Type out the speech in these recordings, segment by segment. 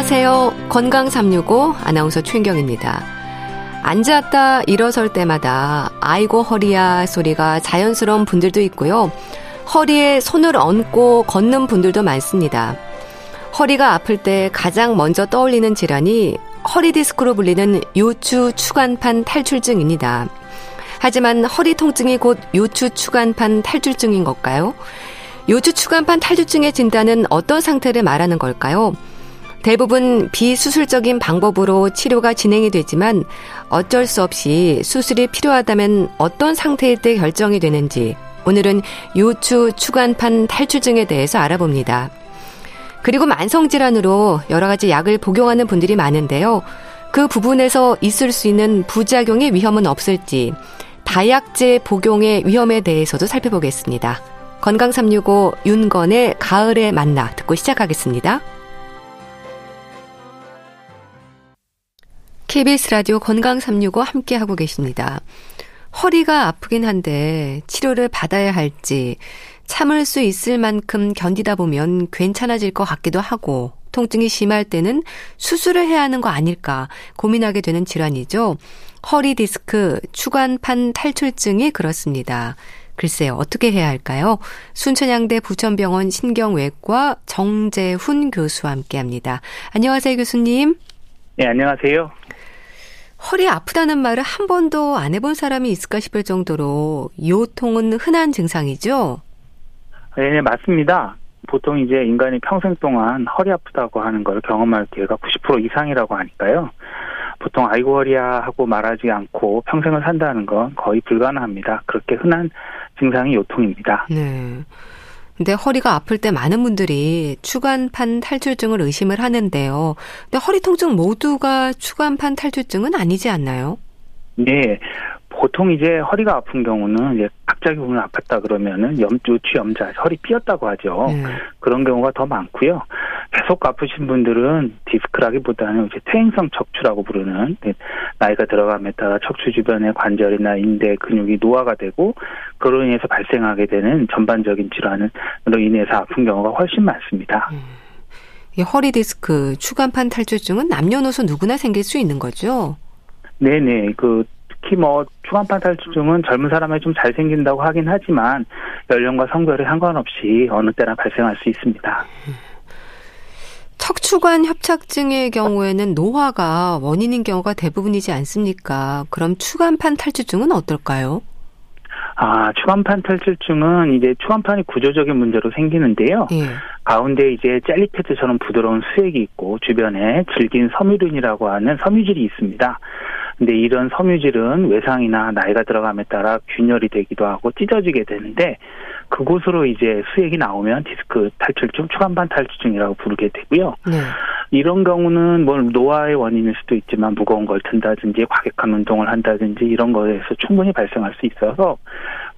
안녕하세요. 건강 365 아나운서 최인경입니다. 앉았다 일어설 때마다 아이고 허리야 소리가 자연스러운 분들도 있고요. 허리에 손을 얹고 걷는 분들도 많습니다. 허리가 아플 때 가장 먼저 떠올리는 질환이 허리 디스크로 불리는 요추 추간판 탈출증입니다. 하지만 허리 통증이 곧 요추 추간판 탈출증인 걸까요? 요추 추간판 탈출증의 진단은 어떤 상태를 말하는 걸까요? 대부분 비수술적인 방법으로 치료가 진행이 되지만 어쩔 수 없이 수술이 필요하다면 어떤 상태일 때 결정이 되는지 오늘은 요추 추간판 탈출증에 대해서 알아봅니다. 그리고 만성질환으로 여러 가지 약을 복용하는 분들이 많은데요. 그 부분에서 있을 수 있는 부작용의 위험은 없을지 다약제 복용의 위험에 대해서도 살펴보겠습니다. 건강 365 윤건의 가을에 만나 듣고 시작하겠습니다. KBS 라디오 건강 365 함께 하고 계십니다. 허리가 아프긴 한데 치료를 받아야 할지 참을 수 있을 만큼 견디다 보면 괜찮아질 것 같기도 하고 통증이 심할 때는 수술을 해야 하는 거 아닐까 고민하게 되는 질환이죠. 허리 디스크 추간판 탈출증이 그렇습니다. 글쎄요, 어떻게 해야 할까요? 순천향대 부천병원 신경외과 정재훈 교수와 함께 합니다. 안녕하세요, 교수님. 네, 안녕하세요. 허리 아프다는 말을 한 번도 안 해본 사람이 있을까 싶을 정도로 요통은 흔한 증상이죠? 네, 네, 맞습니다. 보통 이제 인간이 평생 동안 허리 아프다고 하는 걸 경험할 기회가 90% 이상이라고 하니까요. 보통 아이고 허리야 하고 말하지 않고 평생을 산다는 건 거의 불가능합니다. 그렇게 흔한 증상이 요통입니다. 네. 근데 허리가 아플 때 많은 분들이 추간판 탈출증을 의심을 하는데요. 근데 허리 통증 모두가 추간판 탈출증은 아니지 않나요? 네. 보통 이제 허리가 아픈 경우는 이제 갑자기 오늘 아팠다 그러면은 염, 요추 염자, 허리 삐었다고 하죠. 네. 그런 경우가 더 많고요. 계속 아프신 분들은 디스크라기보다는 이제 퇴행성 척추라고 부르는 네, 나이가 들어감에 따라 척추 주변의 관절이나 인대 근육이 노화가 되고 그로 인해서 발생하게 되는 전반적인 질환으로 인해서 아픈 경우가 훨씬 많습니다. 음. 이 허리 디스크, 추간판 탈출증은 남녀노소 누구나 생길 수 있는 거죠? 네네. 그 특히 뭐 추간판 탈출증은 젊은 사람에 좀잘 생긴다고 하긴 하지만 연령과 성별에 상관없이 어느 때나 발생할 수 있습니다. 척추관 협착증의 경우에는 노화가 원인인 경우가 대부분이지 않습니까? 그럼 추간판 탈출증은 어떨까요? 아, 추간판 탈출증은 이제 추간판이 구조적인 문제로 생기는데요. 예. 가운데 이제 젤리패드처럼 부드러운 수액이 있고 주변에 질긴 섬유륜이라고 하는 섬유질이 있습니다. 근데 이런 섬유질은 외상이나 나이가 들어감에 따라 균열이 되기도 하고 찢어지게 되는데 그곳으로 이제 수액이 나오면 디스크 탈출증, 추간판 탈출증이라고 부르게 되고요. 네. 이런 경우는 뭐 노화의 원인일 수도 있지만 무거운 걸 든다든지 과격한 운동을 한다든지 이런 거에서 충분히 발생할 수 있어서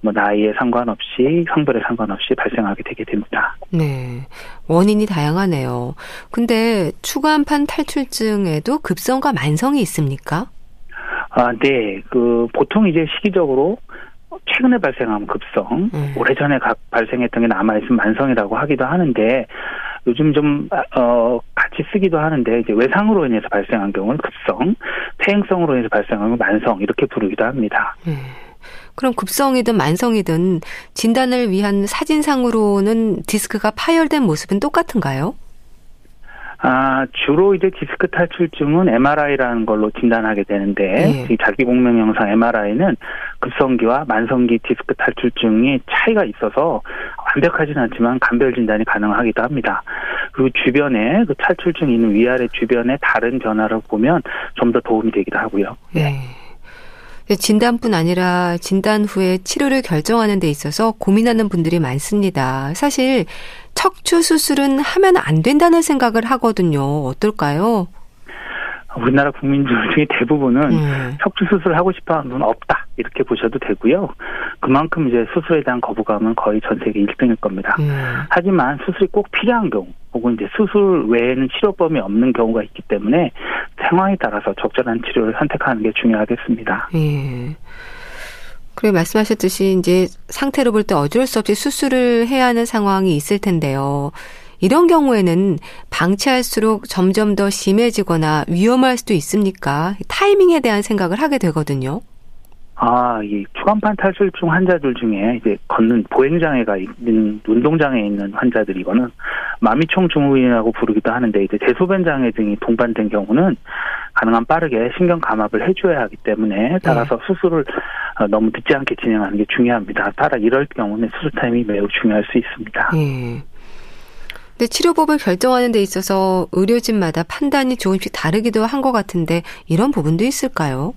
뭐 나이에 상관없이 성별에 상관없이 발생하게 되게 됩니다. 네. 원인이 다양하네요. 근데 추간판 탈출증에도 급성과 만성이 있습니까? 아, 네. 그 보통 이제 시기적으로 최근에 발생한 급성, 음. 오래전에 발생했던 게 남아있으면 만성이라고 하기도 하는데, 요즘 좀, 어, 같이 쓰기도 하는데, 이제 외상으로 인해서 발생한 경우는 급성, 퇴행성으로 인해서 발생한 경우는 만성, 이렇게 부르기도 합니다. 음. 그럼 급성이든 만성이든 진단을 위한 사진상으로는 디스크가 파열된 모습은 똑같은가요? 아, 주로 이제 디스크 탈출증은 MRI라는 걸로 진단하게 되는데, 네. 이 자기 공명 영상 MRI는 급성기와 만성기 디스크 탈출증이 차이가 있어서 완벽하지는 않지만 간별 진단이 가능하기도 합니다. 그리고 주변에 그 탈출증이 있는 위아래 주변에 다른 변화를 보면 좀 더 도움이 되기도 하고요. 네. 진단뿐 아니라 진단 후에 치료를 결정하는 데 있어서 고민하는 분들이 많습니다. 사실 척추 수술은 하면 안 된다는 생각을 하거든요. 어떨까요? 우리나라 국민들 중에 대부분은 음. 척추 수술을 하고 싶어 하는 분은 없다. 이렇게 보셔도 되고요. 그만큼 이제 수술에 대한 거부감은 거의 전 세계 1등일 겁니다. 음. 하지만 수술이 꼭 필요한 경우, 혹은 이제 수술 외에는 치료법이 없는 경우가 있기 때문에 상황에 따라서 적절한 치료를 선택하는 게 중요하겠습니다. 예. 그래 말씀하셨듯이 이제 상태로 볼 때 어쩔 수 없이 수술을 해야 하는 상황이 있을 텐데요. 이런 경우에는 방치할수록 점점 더 심해지거나 위험할 수도 있습니까? 타이밍에 대한 생각을 하게 되거든요. 아, 이 추간판 탈출증 환자들 중에 이제 걷는 보행장애가 있는 운동장애에 있는 환자들이거는 마미총 증후군이라고 부르기도 하는데 이제 대소변 장애 등이 동반된 경우는 가능한 빠르게 신경 감압을 해줘야 하기 때문에 따라서 네. 수술을 어, 너무 늦지 않게 진행하는 게 중요합니다. 따라 이럴 경우는 수술 타임이 매우 중요할 수 있습니다. 네. 근데 치료법을 결정하는 데 있어서 의료진마다 판단이 조금씩 다르기도 한 것 같은데 이런 부분도 있을까요?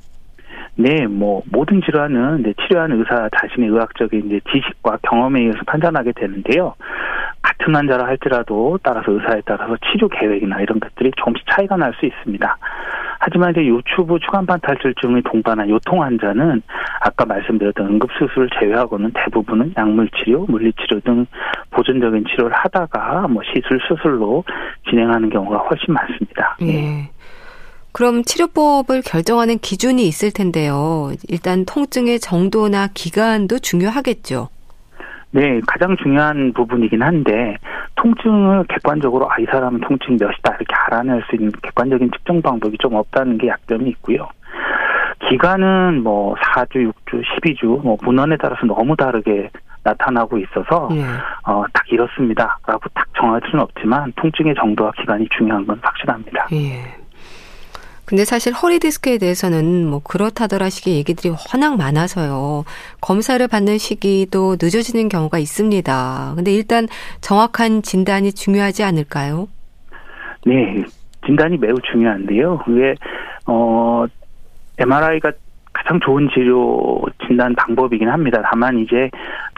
네, 뭐 모든 질환은 이제 치료하는 의사 자신의 의학적인 이제 지식과 경험에 의해서 판단하게 되는데요. 같은 환자라 할지라도 따라서 의사에 따라서 치료 계획이나 이런 것들이 조금씩 차이가 날 수 있습니다. 하지만 이제 요추부 추간판 탈출증의 동반한 요통 환자는 아까 말씀드렸던 응급수술을 제외하고는 대부분은 약물 치료, 물리치료 등 보존적인 치료를 하다가 뭐 시술, 수술로 진행하는 경우가 훨씬 많습니다. 예. 네. 그럼 치료법을 결정하는 기준이 있을 텐데요. 일단 통증의 정도나 기간도 중요하겠죠. 네, 가장 중요한 부분이긴 한데 통증을 객관적으로 아 이 사람은 통증이 몇이다 이렇게 알아낼 수 있는 객관적인 측정 방법이 좀 없다는 게 약점이 있고요. 기간은 뭐 4주, 6주, 12주 뭐 문헌에 따라서 너무 다르게 나타나고 있어서 네. 어, 딱 이렇습니다라고 딱 정할 수는 없지만 통증의 정도와 기간이 중요한 건 확실합니다. 예. 근데 사실 허리 디스크에 대해서는 뭐 그렇다더라 식의 얘기들이 워낙 많아서요. 검사를 받는 시기도 늦어지는 경우가 있습니다. 근데 일단 정확한 진단이 중요하지 않을까요? 네. 진단이 매우 중요한데요. 그게 어 MRI가 가장 좋은 치료 진단 방법이긴 합니다. 다만 이제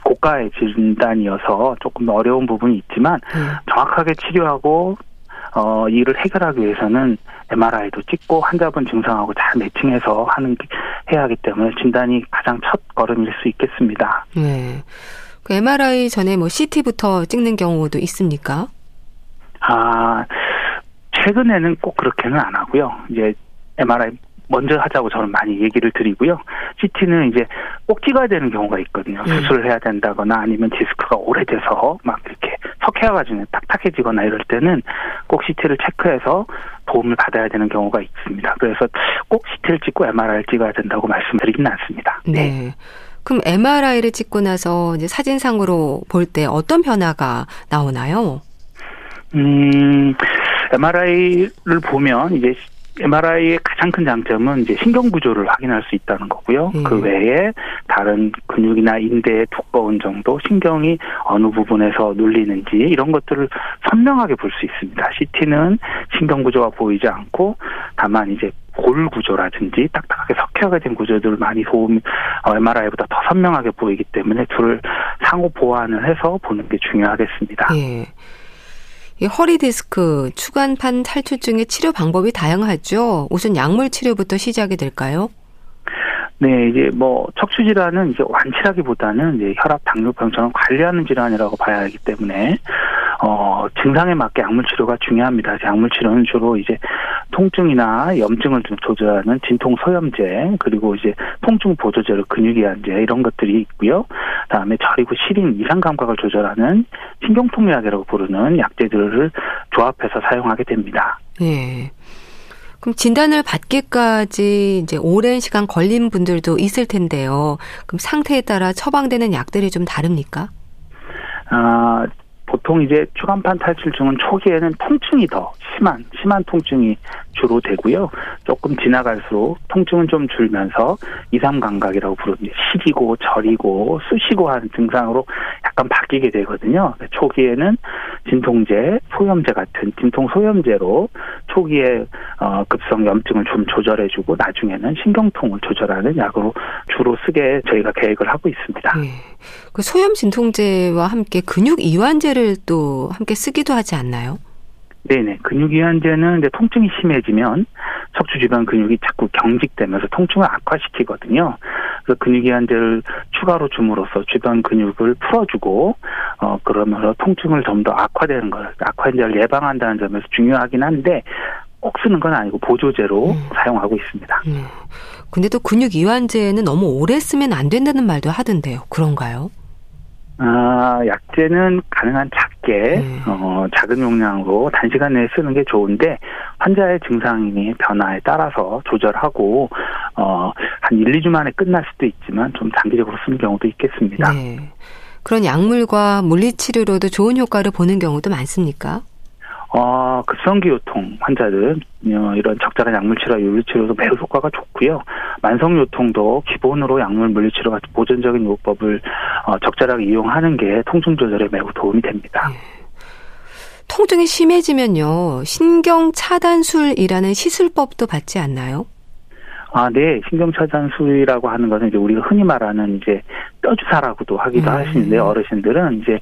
고가의 진단이어서 조금 어려운 부분이 있지만 네. 정확하게 치료하고 어, 이를 해결하기 위해서는 MRI도 찍고 환자분 증상하고 잘 매칭해서 하는 해야 하기 때문에 진단이 가장 첫 걸음일 수 있겠습니다. 네. 그 MRI 전에 뭐 CT부터 찍는 경우도 있습니까? 아, 최근에는 꼭 그렇게는 안 하고요. 이제 MRI 먼저 하자고 저는 많이 얘기를 드리고요. CT는 이제 꼭 찍어야 되는 경우가 있거든요. 네. 수술을 해야 된다거나 아니면 디스크가 오래돼서 막 이렇게 석회화가 딱딱해지거나 이럴 때는 꼭 CT를 체크해서 도움을 받아야 되는 경우가 있습니다. 그래서 꼭 CT를 찍고 MRI를 찍어야 된다고 말씀드리지는 않습니다. 네. 네. 그럼 MRI를 찍고 나서 이제 사진상으로 볼 때 어떤 변화가 나오나요? 음, MRI를 보면 이제 MRI의 가장 큰 장점은 이제 신경 구조를 확인할 수 있다는 거고요. 음. 그 외에 다른 근육이나 인대의 두꺼운 정도, 신경이 어느 부분에서 눌리는지 이런 것들을 선명하게 볼 수 있습니다. CT는 신경 구조가 보이지 않고 다만 이제 골 구조라든지 딱딱하게 석회가 된 구조들을 많이 도움 MRI보다 어, 더 선명하게 보이기 때문에 둘을 상호 보완을 해서 보는 게 중요하겠습니다. 예. 이 허리 디스크, 추간판 탈출증의 치료 방법이 다양하죠. 우선 약물 치료부터 시작이 될까요? 네, 이제 뭐 척추 질환은 이제 완치라기보다는 이제 혈압, 당뇨병처럼 관리하는 질환이라고 봐야 하기 때문에 어 증상에 맞게 약물 치료가 중요합니다. 약물 치료는 주로 이제 통증이나 염증을 좀 조절하는 진통 소염제 그리고 이제 통증 보조제로 근육이완제 이런 것들이 있고요. 그다음에 저리고 시린 이상 감각을 조절하는 신경통약이라고 부르는 약제들을 조합해서 사용하게 됩니다. 네. 그럼 진단을 받기까지 이제 오랜 시간 걸린 분들도 있을 텐데요. 그럼 상태에 따라 처방되는 약들이 좀 다릅니까? 아, 보통 이제 추간판 탈출증은 초기에는 통증이 더 심한 심한 통증이 주로 되고요. 조금 지나갈수록 통증은 좀 줄면서 이삼 감각이라고 부르는 시리고 저리고 쑤시고 하는 증상으로 약간 바뀌게 되거든요. 초기에는 진통제, 소염제 같은 진통 소염제로 초기에 어, 급성 염증을 좀 조절해주고 나중에는 신경통을 조절하는 약으로 주로 쓰게 저희가 계획을 하고 있습니다. 네. 그 소염 진통제와 함께 근육 이완제를 또 함께 쓰기도 하지 않나요? 네네. 근육이완제는 이제 통증이 심해지면 척추 주변 근육이 자꾸 경직되면서 통증을 악화시키거든요. 그래서 근육이완제를 추가로 줌으로써 주변 근육을 풀어주고 어 그러면서 통증을 좀 더 악화되는 걸 악화인제를 예방한다는 점에서 중요하긴 한데 꼭 쓰는 건 아니고 보조제로 음. 사용하고 있습니다. 음. 근데 또 근육 이완제는 너무 오래 쓰면 안 된다는 말도 하던데요. 그런가요? 아, 약제는 가능한 작게, 네. 어, 작은 용량으로 단시간 내에 쓰는 게 좋은데, 환자의 증상의 변화에 따라서 조절하고, 어, 한 1, 2주 만에 끝날 수도 있지만, 좀 단기적으로 쓰는 경우도 있겠습니다. 네. 그런 약물과 물리치료로도 좋은 효과를 보는 경우도 많습니까? 어, 급성기 요통 환자들 어, 이런 적절한 약물 치료와 요리 치료도 매우 효과가 좋고요. 만성 요통도 기본으로 약물 물리 치료 같은 보존적인 요법을 어, 적절하게 이용하는 게 통증 조절에 매우 도움이 됩니다. 네. 통증이 심해지면요. 신경 차단술이라는 시술법도 받지 않나요? 아, 네. 신경차단술이라고 하는 것은 이제 우리가 흔히 말하는 이제 뼈주사라고도 하기도 음. 하시는데 어르신들은 이제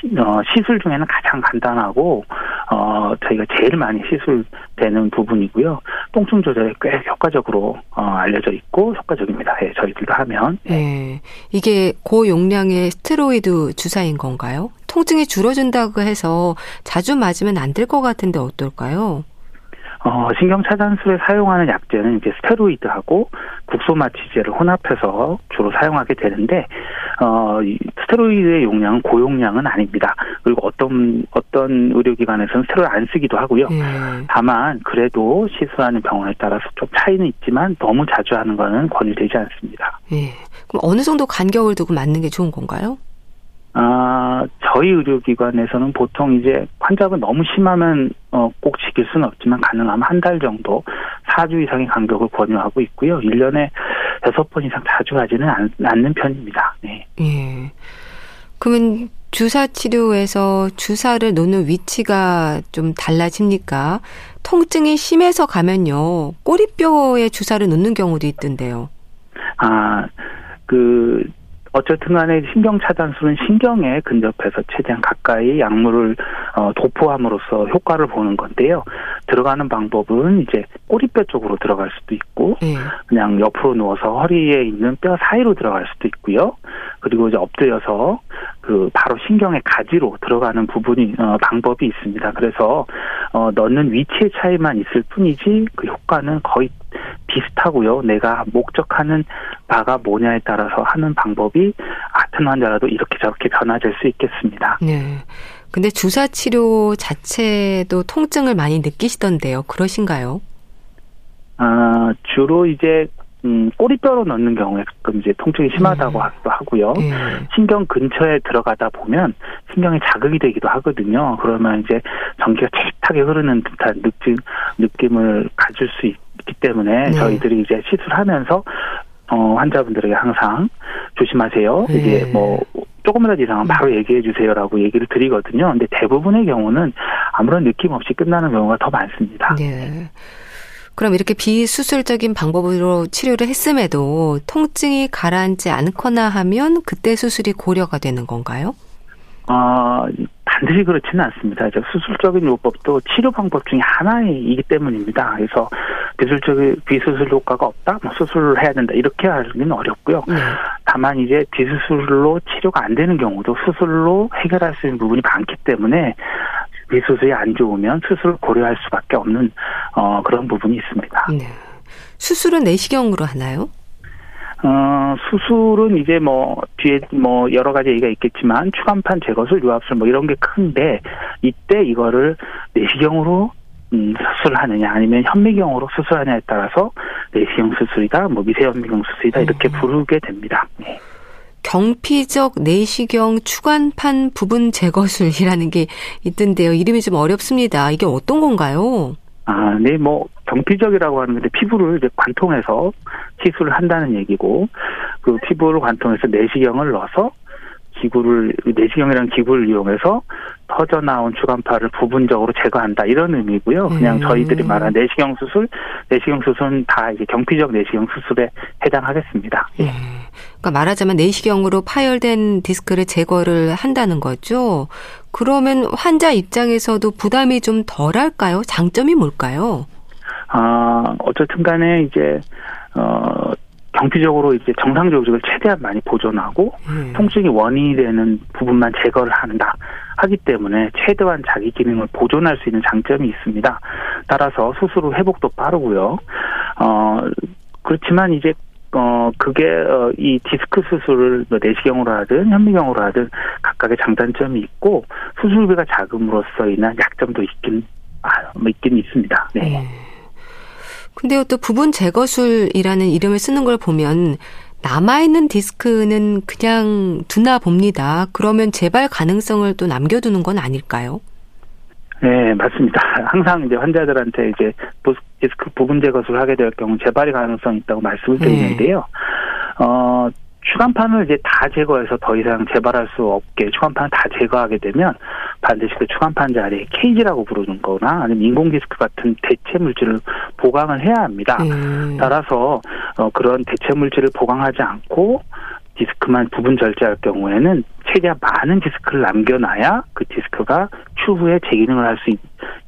시, 어, 시술 중에는 가장 간단하고 어, 저희가 제일 많이 시술되는 부분이고요. 통증 조절에 꽤 효과적으로 어, 알려져 있고 효과적입니다. 예, 저희들도 하면. 네. 이게 고용량의 스테로이드 주사인 건가요? 통증이 줄어든다고 해서 자주 맞으면 안 될 것 같은데 어떨까요? 어, 신경 차단술에 사용하는 약제는 이제 스테로이드하고 국소마취제를 혼합해서 주로 사용하게 되는데 어, 이 스테로이드의 용량은 고용량은 아닙니다. 그리고 어떤 어떤 의료기관에서는 스테로이드 안 쓰기도 하고요. 음. 다만 그래도 시술하는 병원에 따라서 좀 차이는 있지만 너무 자주 하는 거는 권유되지 않습니다. 예. 그럼 어느 정도 간격을 두고 맞는 게 좋은 건가요? 아, 저희 의료기관에서는 보통 이제 환자가 너무 심하면 어, 꼭 지킬 수는 없지만 가능하면 한 달 정도 4주 이상의 간격을 권유하고 있고요. 1년에 6번 이상 자주 하지는 않, 않는 편입니다. 네. 예. 그러면 주사 치료에서 주사를 놓는 위치가 좀 달라집니까? 통증이 심해서 가면요. 꼬리뼈에 주사를 놓는 경우도 있던데요. 아, 그 어쨌든 간에 신경 차단술은 신경에 근접해서 최대한 가까이 약물을 어, 도포함으로써 효과를 보는 건데요. 들어가는 방법은 이제 꼬리뼈 쪽으로 들어갈 수도 있고 네. 그냥 옆으로 누워서 허리에 있는 뼈 사이로 들어갈 수도 있고요. 그리고 이제 엎드려서 그 바로 신경의 가지로 들어가는 부분이 어, 방법이 있습니다. 그래서 어, 넣는 위치의 차이만 있을 뿐이지 그 효과는 거의 비슷하고요. 내가 목적하는 바가 뭐냐에 따라서 하는 방법이 같은 환자라도 이렇게 저렇게 변화될 수 있겠습니다. 네. 근데 주사 치료 자체도 통증을 많이 느끼시던데요. 그러신가요? 아, 주로 이제 음, 꼬리뼈로 넣는 경우에 가끔 이제 통증이 심하다고 네. 하고요. 네. 신경 근처에 들어가다 보면 신경이 자극이 되기도 하거든요. 그러면 이제 전기가 찰떡하게 흐르는 듯한 느낌, 느낌을 가질 수 있 기 때문에 네. 저희들이 이제 시술하면서 어, 환자분들에게 항상 조심하세요. 네. 이게 뭐 조금이라도 이상은 바로 얘기해 주세요라고 얘기를 드리거든요. 근데 대부분의 경우는 아무런 느낌 없이 끝나는 경우가 더 많습니다. 네. 그럼 이렇게 비수술적인 방법으로 치료를 했음에도 통증이 가라앉지 않거나 하면 그때 수술이 고려가 되는 건가요? 아, 반드시 그렇지는 않습니다. 수술적인 요법도 치료 방법 중에 하나이기 때문입니다. 그래서 비수술적인 비수술 효과가 없다, 뭐 수술을 해야 된다 이렇게 하기는 어렵고요. 네. 다만 이제 비수술로 치료가 안 되는 경우도 수술로 해결할 수 있는 부분이 많기 때문에 비수술이 안 좋으면 수술을 고려할 수밖에 없는 어, 그런 부분이 있습니다. 네. 수술은 내시경으로 하나요? 어, 수술은 이제 뭐, 뒤에 뭐, 여러 가지 얘기가 있겠지만, 추간판 제거술, 유압술 뭐 이런 게 큰데, 이때 이거를 내시경으로 음, 수술하느냐 아니면 현미경으로 수술하느냐에 따라서 내시경 수술이다, 뭐 미세현미경 수술이다 이렇게 음. 부르게 됩니다. 네. 경피적 내시경 추간판 부분 제거술이라는 게 있던데요. 이름이 좀 어렵습니다. 이게 어떤 건가요? 아, 네, 뭐 경피적이라고 하는 건데 피부를 이제 관통해서 시술을 한다는 얘기고 그 피부를 관통해서 내시경을 넣어서 기구를 내시경이라는 기구를 이용해서 터져 나온 주간파를 부분적으로 제거한다 이런 의미고요. 그냥 음. 저희들이 말한 내시경 수술, 내시경 수술은 다 이제 경피적 내시경 수술에 해당하겠습니다. 예. 그러니까 말하자면 내시경으로 파열된 디스크를 제거를 한다는 거죠. 그러면 환자 입장에서도 부담이 좀 덜할까요? 장점이 뭘까요? 아 어쨌든 간에 이제 어 경피적으로 이제 정상 조직을 최대한 많이 보존하고 음. 통증이 원인이 되는 부분만 제거를 한다 하기 때문에 최대한 자기 기능을 보존할 수 있는 장점이 있습니다. 따라서 수술 후 회복도 빠르고요. 어 그렇지만 이제 어, 그게, 어, 이 디스크 수술을 뭐 내시경으로 하든 현미경으로 하든 각각의 장단점이 있고 수술비가 작음으로써 인한 약점도 있긴, 아, 뭐 있긴 있습니다. 네. 네. 근데요, 또 부분 제거술이라는 이름을 쓰는 걸 보면 남아있는 디스크는 그냥 두나 봅니다. 그러면 재발 가능성을 또 남겨두는 건 아닐까요? 네, 맞습니다. 항상 이제 환자들한테 이제 디스크 부분 제 거술을 하게 될 경우 재발의 가능성이 있다고 말씀을 네. 드리는데요. 네. 어, 추간판을 이제 다 제거해서 더 이상 재발할 수 없게 추간판을 다 제거하게 되면 반드시 그 추간판 자리에 케이지라고 부르는 거나 아니면 인공 디스크 같은 대체 물질을 보강을 해야 합니다. 음. 따라서 어, 그런 대체 물질을 보강하지 않고 디스크만 부분 절제할 경우에는 최대한 많은 디스크를 남겨놔야 그 디스크가 추후에 제 기능을 할 수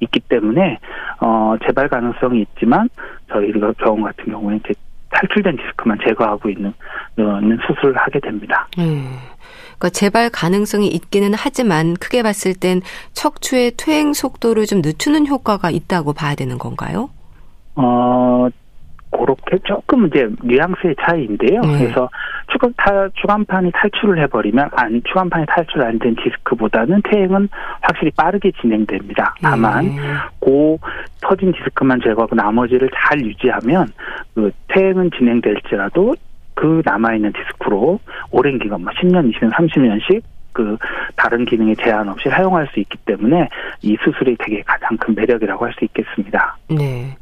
있기 때문에 어 재발 가능성이 있지만 저희 경우 같은 경우에는 탈출된 디스크만 제거하고 있는 있는 수술을 하게 됩니다. 음. 그러니까 재발 가능성이 있기는 하지만 크게 봤을 땐 척추의 퇴행 속도를 좀 늦추는 효과가 있다고 봐야 되는 건가요? 어, 그렇게 조금 이제 뉘앙스의 차이인데요. 네. 그래서 추간 타, 추간판이 탈출을 해버리면 안 추간판이 탈출 안 된 디스크보다는 퇴행은 확실히 빠르게 진행됩니다. 다만 네. 고 터진 디스크만 제거하고 나머지를 잘 유지하면 그 퇴행은 진행될지라도 그 남아있는 디스크로 오랜 기간, 뭐 10년, 20년, 30년씩 그 다른 기능에 제한 없이 사용할 수 있기 때문에 이 수술이 되게 가장 큰 매력이라고 할 수 있겠습니다. 네.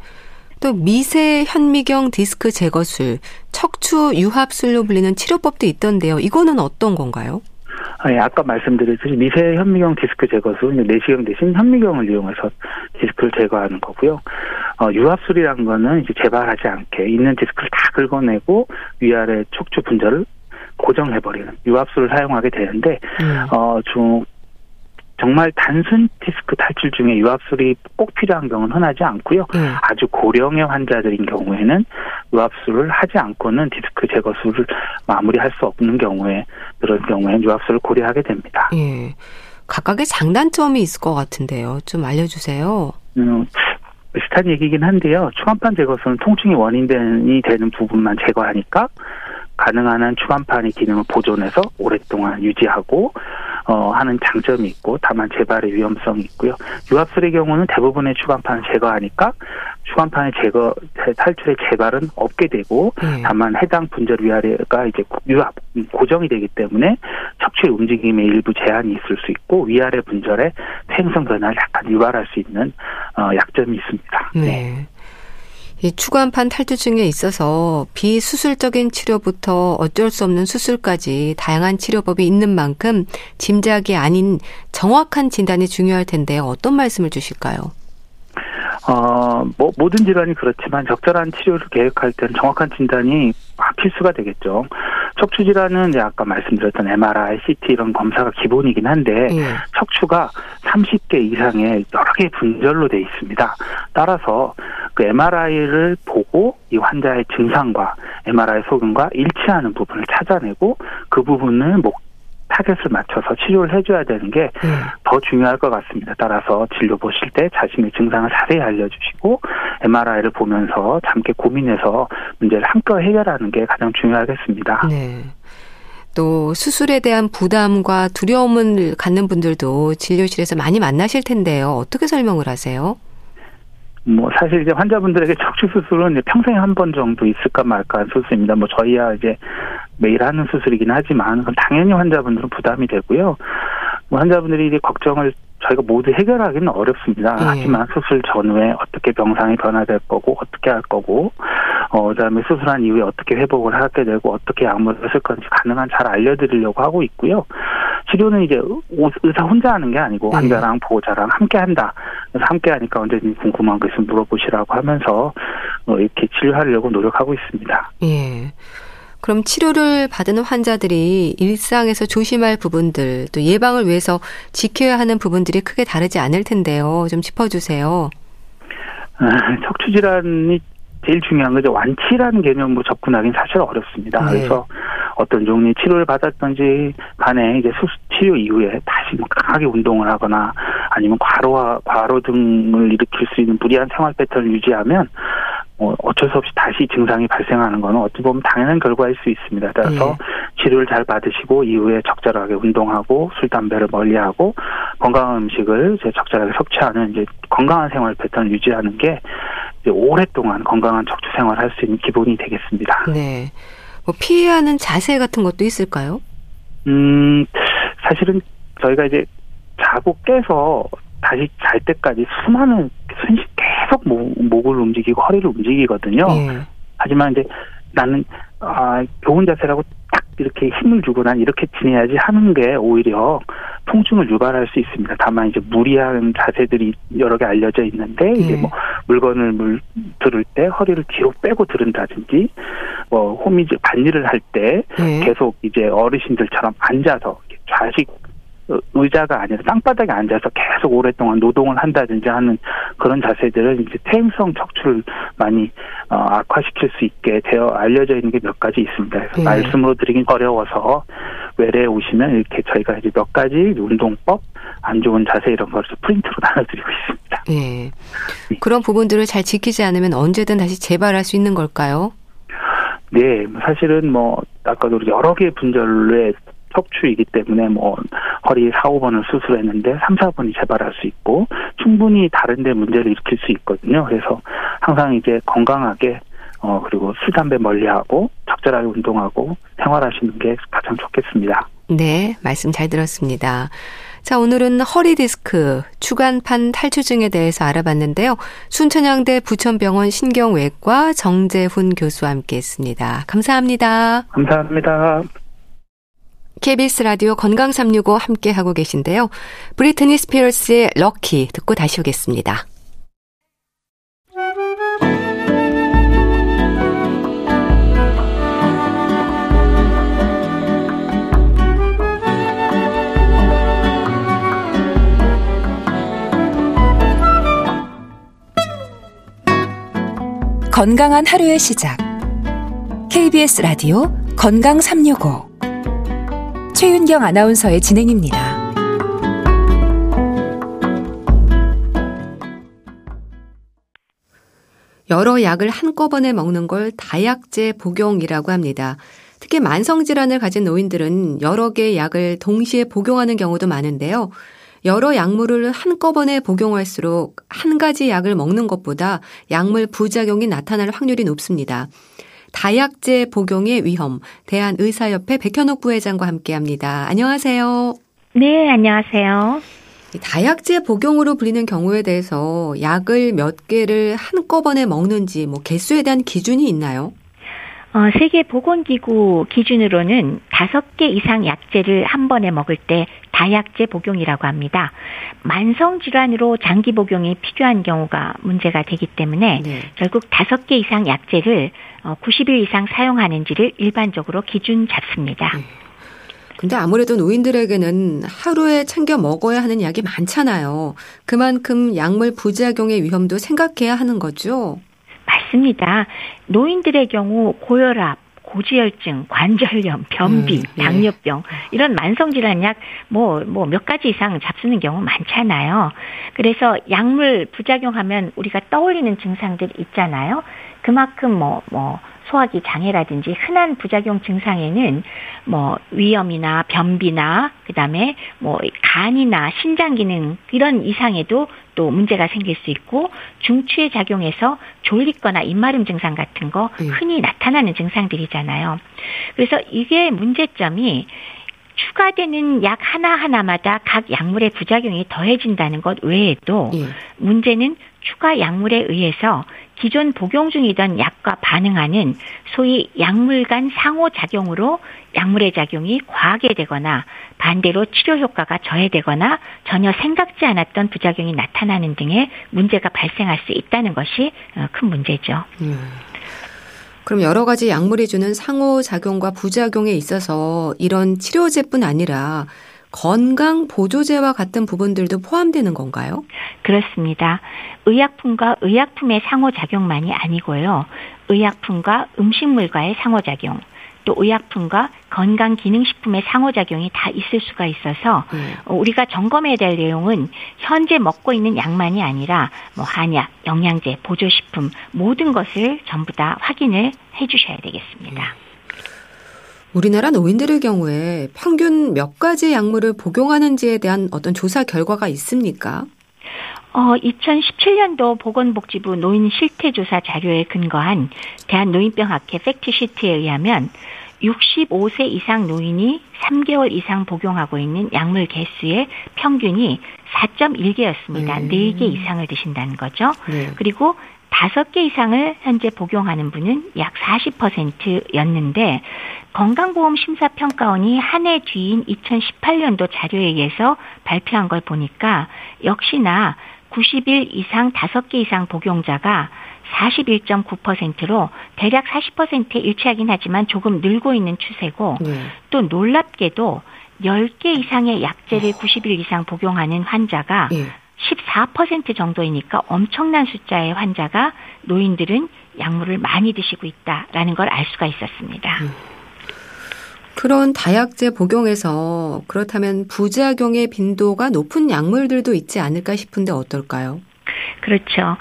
또 미세 현미경 디스크 제거술, 척추 유합술로 불리는 치료법도 있던데요. 이거는 어떤 건가요? 아, 예, 아까 말씀드렸듯이 미세 현미경 디스크 제거술, 내시경 대신 현미경을 이용해서 디스크를 제거하는 거고요. 어, 유합술이란 거는 이제 재발하지 않게 있는 디스크를 다 긁어내고 위아래 척추 분절을 고정해버리는 유합술을 사용하게 되는데, 음. 어, 좀 정말 단순 디스크 탈출 중에 유압술이 꼭 필요한 경우는 흔하지 않고요. 음. 아주 고령의 환자들인 경우에는 유압술을 하지 않고는 디스크 제거술을 마무리할 수 없는 경우에 그런 경우에는 유압술을 고려하게 됩니다. 예. 각각의 장단점이 있을 것 같은데요. 좀 알려주세요. 음, 비슷한 얘기긴 한데요. 추간판 제거술은 통증이 원인이 되는 부분만 제거하니까 가능한 한 추간판의 기능을 보존해서 오랫동안 유지하고 어, 하는 장점이 있고 다만 재발의 위험성이 있고요. 유압술의 경우는 대부분의 추간판을 제거하니까 추간판의 제거 탈출의 재발은 없게 되고 네. 다만 해당 분절 위아래가 이제 유압 고정이 되기 때문에 척추의 움직임에 일부 제한이 있을 수 있고 위아래 분절의 생성 변화를 약간 유발할 수 있는 어, 약점이 있습니다. 네. 네. 이 추간판 탈주증에 있어서 비수술적인 치료부터 어쩔 수 없는 수술까지 다양한 치료법이 있는 만큼 짐작이 아닌 정확한 진단이 중요할 텐데 어떤 말씀을 주실까요? 어, 뭐, 모든 질환이 그렇지만 적절한 치료를 계획할 때는 정확한 진단이 필수가 되겠죠. 척추 질환은 이제 아까 말씀드렸던 MRI, CT 이런 검사가 기본이긴 한데 예. 척추가 30개 이상의 여러 개의 분절로 돼 있습니다. 따라서 그 MRI를 보고 이 환자의 증상과 MRI 소견과 일치하는 부분을 찾아내고 그 부분을 목 타겟을 맞춰서 치료를 해줘야 되는 게 더 네. 중요할 것 같습니다. 따라서 진료 보실 때 자신의 증상을 자세히 알려주시고 MRI를 보면서 함께 고민해서 문제를 함께 해결하는 게 가장 중요하겠습니다. 네. 또 수술에 대한 부담과 두려움을 갖는 분들도 진료실에서 많이 만나실 텐데요. 어떻게 설명을 하세요? 뭐 사실 이제 환자분들에게 척추 수술은 평생에 한 번 정도 있을까 말까 한 수술입니다. 뭐 저희야 이제 매일 하는 수술이긴 하지만 당연히 환자분들은 부담이 되고요. 뭐 환자분들이 이제 걱정을 저희가 모두 해결하기는 어렵습니다. 네. 하지만 수술 전후에 어떻게 병상이 변화될 거고 어떻게 할 거고 어 그다음에 수술한 이후에 어떻게 회복을 하게 되고 어떻게 약물을 쓸 건지 가능한 잘 알려드리려고 하고 있고요. 치료는 이제 의사 혼자 하는 게 아니고 네. 환자랑 보호자랑 함께 한다. 그래서 함께 하니까 언제든지 궁금한 거 있으면 물어보시라고 하면서 어 이렇게 치료하려고 노력하고 있습니다. 예. 그럼 치료를 받은 환자들이 일상에서 조심할 부분들 또 예방을 위해서 지켜야 하는 부분들이 크게 다르지 않을 텐데요. 좀 짚어주세요. 아, 척추 질환이 제일 중요한 거죠. 완치라는 개념으로 접근하기는 사실 어렵습니다. 네. 그래서 어떤 종류의 치료를 받았던지 간에 이제 수술 치료 이후에 다시 뭐 강하게 운동을 하거나 아니면 과로와 과로 등을 일으킬 수 있는 무리한 생활 패턴을 유지하면 어, 어쩔 수 없이 다시 증상이 발생하는 거는 어찌 보면 당연한 결과일 수 있습니다. 따라서 네. 치료를 잘 받으시고 이후에 적절하게 운동하고 술 담배를 멀리하고 건강한 음식을 이제 적절하게 섭취하는 이제 건강한 생활 패턴을 유지하는 게 오랫동안 건강한 척추 생활을 할 수 있는 기본이 되겠습니다. 네. 뭐 피해하는 자세 같은 것도 있을까요? 음, 사실은 저희가 이제 자고 깨서 다시 잘 때까지 수많은 순식 계속 목, 목을 움직이고 허리를 움직이거든요. 예. 하지만 이제 나는 아, 좋은 자세라고 딱 이렇게 힘을 주고 난 이렇게 지내야지 하는 게 오히려 통증을 유발할 수 있습니다. 다만 이제 무리한 자세들이 여러 개 알려져 있는데 예. 이제 뭐 물건을 물 들을 때 허리를 뒤로 빼고 들은다든지 뭐 호미질 반일을 할때 예. 계속 이제 어르신들처럼 앉아서 좌식 의자가 아니라 땅바닥에 앉아서 계속 오랫동안 노동을 한다든지 하는 그런 자세들은 이제 퇴행성 척추를 많이 어, 악화시킬 수 있게 되어 알려져 있는 게 몇 가지 있습니다. 네. 말씀으로 드리긴 어려워서 외래에 오시면 이렇게 저희가 이제 몇 가지 운동법, 안 좋은 자세 이런 걸 프린트로 나눠드리고 있습니다. 네. 네. 그런 부분들을 잘 지키지 않으면 언제든 다시 재발할 수 있는 걸까요? 네, 사실은 뭐 아까도 여러 개의 분절에 척추이기 때문에 뭐 허리 4, 5번을 수술했는데 3, 4번이 재발할 수 있고 충분히 다른데 문제를 일으킬 수 있거든요. 그래서 항상 이제 건강하게 어 그리고 술 담배 멀리하고 적절하게 운동하고 생활하시는 게 가장 좋겠습니다. 네, 말씀 잘 들었습니다. 자, 오늘은 허리 디스크, 추간판 탈출증에 대해서 알아봤는데요. 순천향대 부천병원 신경외과 정재훈 교수와 함께 했습니다. 감사합니다. 감사합니다. KBS 라디오 건강 365 함께 하고 계신데요. 브리트니 스피어스의 럭키 듣고 다시 오겠습니다. 건강한 하루의 시작. KBS 라디오 건강 365 최윤경 아나운서의 진행입니다. 여러 약을 한꺼번에 먹는 걸 다약제 복용이라고 합니다. 특히 만성질환을 가진 노인들은 여러 개의 약을 동시에 복용하는 경우도 많은데요. 여러 약물을 한꺼번에 복용할수록 한 가지 약을 먹는 것보다 약물 부작용이 나타날 확률이 높습니다. 다약제 복용의 위험, 대한의사협회 백현옥 부회장과 함께합니다. 안녕하세요. 네, 안녕하세요. 다약제 복용으로 불리는 경우에 대해서 약을 몇 개를 한꺼번에 먹는지 뭐 개수에 대한 기준이 있나요? 어, 세계보건기구 기준으로는 다섯 개 이상 약제를 한 번에 먹을 때 다약제 복용이라고 합니다. 만성 질환으로 장기 복용이 필요한 경우가 문제가 되기 때문에 네. 결국 다섯 개 이상 약제를 90일 어, 이상 사용하는지를 일반적으로 기준 잡습니다. 네. 근데 아무래도 노인들에게는 하루에 챙겨 먹어야 하는 약이 많잖아요. 그만큼 약물 부작용의 위험도 생각해야 하는 거죠. 맞습니다. 노인들의 경우 고혈압, 고지혈증, 관절염, 변비, 음, 네. 당뇨병 이런 만성 질환 약 뭐 뭐 몇 가지 이상 잡수는 경우 많잖아요. 그래서 약물 부작용하면 우리가 떠올리는 증상들 있잖아요. 그만큼 뭐뭐 뭐 소화기 장애라든지 흔한 부작용 증상에는 뭐 위염이나 변비나 그다음에 뭐 간이나 신장 기능 이런 이상에도 또 문제가 생길 수 있고 중추에 작용해서 졸리거나 입마름 증상 같은 거 네. 흔히 나타나는 증상들이잖아요. 그래서 이게 문제점이 추가되는 약 하나하나마다 각 약물의 부작용이 더해진다는 것 외에도 예. 문제는 추가 약물에 의해서 기존 복용 중이던 약과 반응하는 소위 약물 간 상호작용으로 약물의 작용이 과하게 되거나 반대로 치료 효과가 저해되거나 전혀 생각지 않았던 부작용이 나타나는 등의 문제가 발생할 수 있다는 것이 어, 큰 문제죠. 음. 그럼 여러 가지 약물이 주는 상호작용과 부작용에 있어서 이런 치료제뿐 아니라 건강 보조제와 같은 부분들도 포함되는 건가요? 그렇습니다. 의약품과 의약품의 상호작용만이 아니고요. 의약품과 음식물과의 상호작용, 또 의약품과 건강기능식품의 상호작용이 다 있을 수가 있어서 네. 우리가 점검해야 될 내용은 현재 먹고 있는 약만이 아니라 뭐 한약, 영양제, 보조식품 모든 것을 전부 다 확인을 해주셔야 되겠습니다. 우리나라 노인들의 경우에 평균 몇 가지 약물을 복용하는지에 대한 어떤 조사 결과가 있습니까? 어, 2017년도 보건복지부 노인 실태조사 자료에 근거한 대한노인병학회 팩트시트에 의하면 65세 이상 노인이 3개월 이상 복용하고 있는 약물 개수의 평균이 4.1개였습니다. 음. 4개 이상을 드신다는 거죠. 네. 그리고 5개 이상을 현재 복용하는 분은 약 40%였는데 건강보험심사평가원이 한 해 뒤인 2018년도 자료에 의해서 발표한 걸 보니까 역시나 90일 이상 5개 이상 복용자가 41.9%로 대략 40%에 일치하긴 하지만 조금 늘고 있는 추세고 네. 또 놀랍게도 10개 이상의 약제를 어. 90일 이상 복용하는 환자가 네. 14% 정도이니까 엄청난 숫자의 환자가 노인들은 약물을 많이 드시고 있다라는 걸 알 수가 있었습니다. 음. 그런 다약제 복용에서 그렇다면 부작용의 빈도가 높은 약물들도 있지 않을까 싶은데 어떨까요? 그렇죠.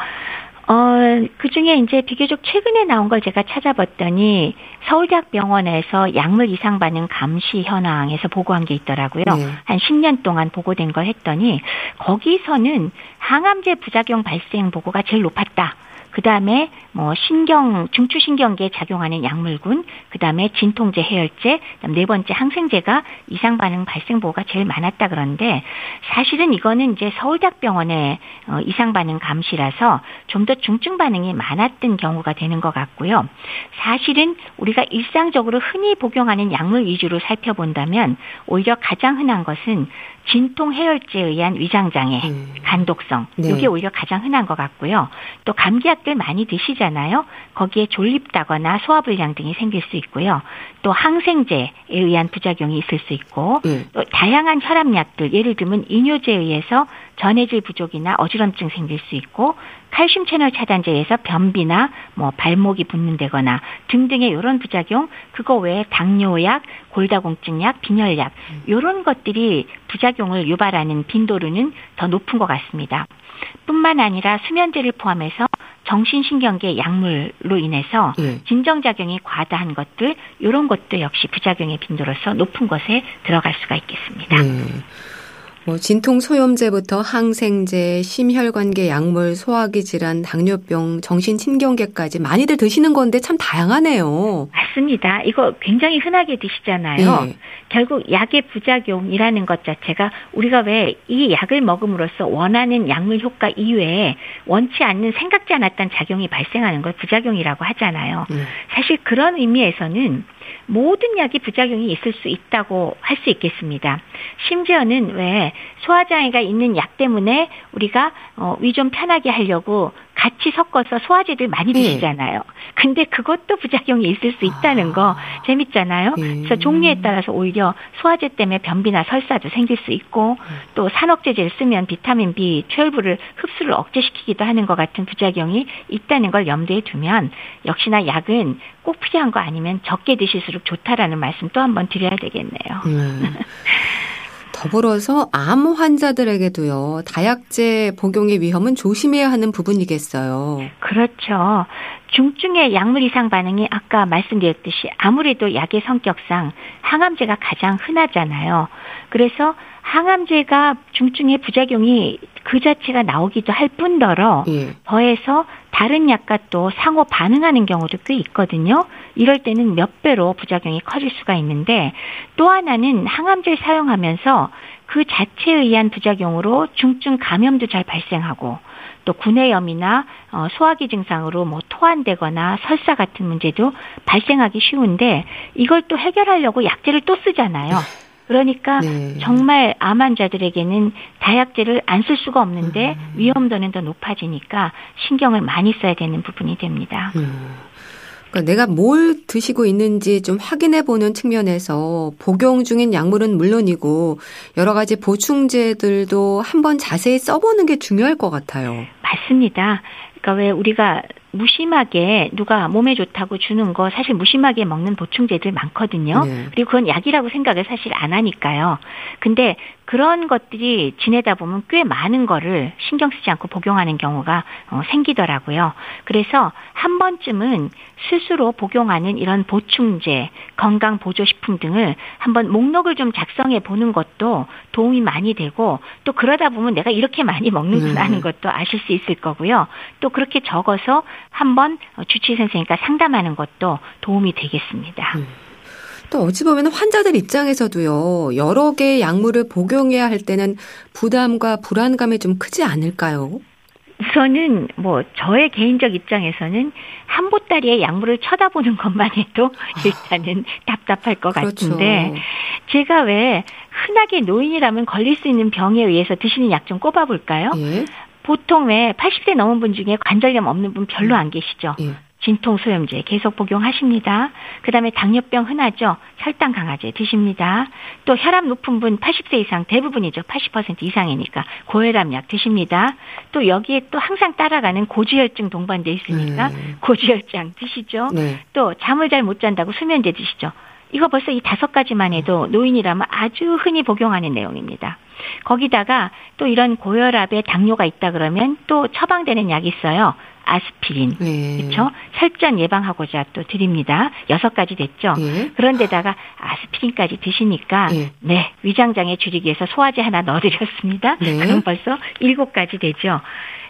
어, 그 중에 이제 비교적 최근에 나온 걸 제가 찾아봤더니 서울대학병원에서 약물 이상 반응 감시 현황에서 보고한 게 있더라고요. 네. 한 10년 동안 보고된 걸 했더니 거기서는 항암제 부작용 발생 보고가 제일 높았다. 그 다음에 뭐 신경 중추신경계에 작용하는 약물군, 그 다음에 진통제, 해열제, 그다음 네 번째 항생제가 이상 반응 발생 보고가 제일 많았다 그런데 사실은 이거는 이제 서울대학병원의 어, 이상 반응 감시라서 좀 더 중증 반응이 많았던 경우가 되는 것 같고요. 사실은 우리가 일상적으로 흔히 복용하는 약물 위주로 살펴본다면 오히려 가장 흔한 것은 진통 해열제에 의한 위장 장애, 음. 간독성 네. 이게 오히려 가장 흔한 것 같고요. 또 감기약들 많이 드시잖아요. 거기에 졸립다거나 소화불량 등이 생길 수 있고요. 또 항생제에 의한 부작용이 있을 수 있고 네. 또 다양한 혈압약들 예를 들면 이뇨제에 의해서 전해질 부족이나 어지럼증 생길 수 있고 칼슘 채널 차단제에서 변비나 뭐 발목이 붓는다거나 등등의 이런 부작용 그거 외에 당뇨약, 골다공증약, 빈혈약 이런 것들이 부작용을 유발하는 빈도로는 더 높은 것 같습니다. 뿐만 아니라 수면제를 포함해서 정신신경계 약물로 인해서 네. 진정작용이 과다한 것들 이런 것도 역시 부작용의 빈도로서 높은 것에 들어갈 수가 있겠습니다. 네. 뭐 진통 소염제부터 항생제, 심혈관계 약물, 소화기 질환, 당뇨병, 정신신경계까지 많이들 드시는 건데 참 다양하네요. 맞습니다. 이거 굉장히 흔하게 드시잖아요. 네. 결국 약의 부작용이라는 것 자체가 우리가 왜 이 약을 먹음으로써 원하는 약물 효과 이외에 원치 않는 생각지 않았던 작용이 발생하는 걸 부작용이라고 하잖아요. 네. 사실 그런 의미에서는 모든 약이 부작용이 있을 수 있다고 할 수 있겠습니다. 심지어는 왜 소화장애가 있는 약 때문에 우리가 어, 위좀 편하게 하려고 같이 섞어서 소화제들 많이 네. 드시잖아요. 네. 근데 그것도 부작용이 있을 수 있다는 거 아. 재밌잖아요. 네. 그래서 종류에 따라서 오히려 소화제 때문에 변비나 설사도 생길 수 있고 네. 또 산억제제를 쓰면 비타민 B12를 흡수를 억제시키기도 하는 것 같은 부작용이 있다는 걸 염두에 두면 역시나 약은 꼭 필요한 거 아니면 적게 드실수록 좋다라는 말씀 또 한번 드려야 되겠네요. 네. 더불어서 암 환자들에게도요, 다약제 복용의 위험은 조심해야 하는 부분이겠어요. 그렇죠. 중증의 약물 이상 반응이 아까 말씀드렸듯이 아무래도 약의 성격상 항암제가 가장 흔하잖아요. 그래서 항암제가 중증의 부작용이 그 자체가 나오기도 할 뿐더러 예. 더해서 다른 약과 또 상호 반응하는 경우도 꽤 있거든요. 이럴 때는 몇 배로 부작용이 커질 수가 있는데 또 하나는 항암제를 사용하면서 그 자체에 의한 부작용으로 중증 감염도 잘 발생하고 또 구내염이나 어, 소화기 증상으로 뭐 토한되거나 설사 같은 문제도 발생하기 쉬운데 이걸 또 해결하려고 약제를 또 쓰잖아요. 그러니까 네. 정말 암 환자들에게는 다약제를 안 쓸 수가 없는데 음. 위험도는 더 높아지니까 신경을 많이 써야 되는 부분이 됩니다. 음. 그러니까 내가 뭘 드시고 있는지 좀 확인해 보는 측면에서 복용 중인 약물은 물론이고 여러 가지 보충제들도 한번 자세히 써보는 게 중요할 것 같아요. 맞습니다. 그러니까 왜 우리가 무심하게 누가 몸에 좋다고 주는 거 사실 무심하게 먹는 보충제들 많거든요. 네. 그리고 그건 약이라고 생각을 사실 안 하니까요. 근데 그런 것들이 지내다 보면 꽤 많은 거를 신경 쓰지 않고 복용하는 경우가 어, 생기더라고요. 그래서 한 번쯤은 스스로 복용하는 이런 보충제, 건강 보조식품 등을 한번 목록을 좀 작성해 보는 것도 도움이 많이 되고 또 그러다 보면 내가 이렇게 많이 먹는구나 네. 하는 것도 아실 수 있을 거고요. 또 그렇게 적어서 한번 주치의 선생님과 상담하는 것도 도움이 되겠습니다. 음. 또 어찌 보면 환자들 입장에서도요, 여러 개의 약물을 복용해야 할 때는 부담과 불안감이 좀 크지 않을까요? 우선은 뭐 저의 개인적 입장에서는 한 보따리의 약물을 쳐다보는 것만 해도 일단은 답답할 것 그렇죠. 같은데 제가 왜 흔하게 노인이라면 걸릴 수 있는 병에 의해서 드시는 약 좀 꼽아볼까요? 예. 보통 왜 80세 넘은 분 중에 관절염 없는 분 별로 안 계시죠? 예. 진통소염제 계속 복용하십니다. 그 다음에 당뇨병 흔하죠? 혈당 강화제 드십니다. 또 혈압 높은 분 80세 이상 대부분이죠. 80% 이상이니까 고혈압약 드십니다. 또 여기에 또 항상 따라가는 고지혈증 동반돼 있으니까 네. 고지혈증 드시죠. 네. 또 잠을 잘 못 잔다고 수면제 드시죠. 이거 벌써 이 다섯 가지만 해도 노인이라면 아주 흔히 복용하는 내용입니다. 거기다가 또 이런 고혈압에 당뇨가 있다 그러면 또 처방되는 약이 있어요. 아스피린, 네. 그렇죠? 혈전 예방하고자 또 드립니다. 여섯 가지 됐죠. 네. 그런데다가 아스피린까지 드시니까 네. 네, 위장 장애 줄이기 위해서 소화제 하나 넣어 드렸습니다. 네. 그럼 벌써 일곱 가지 되죠.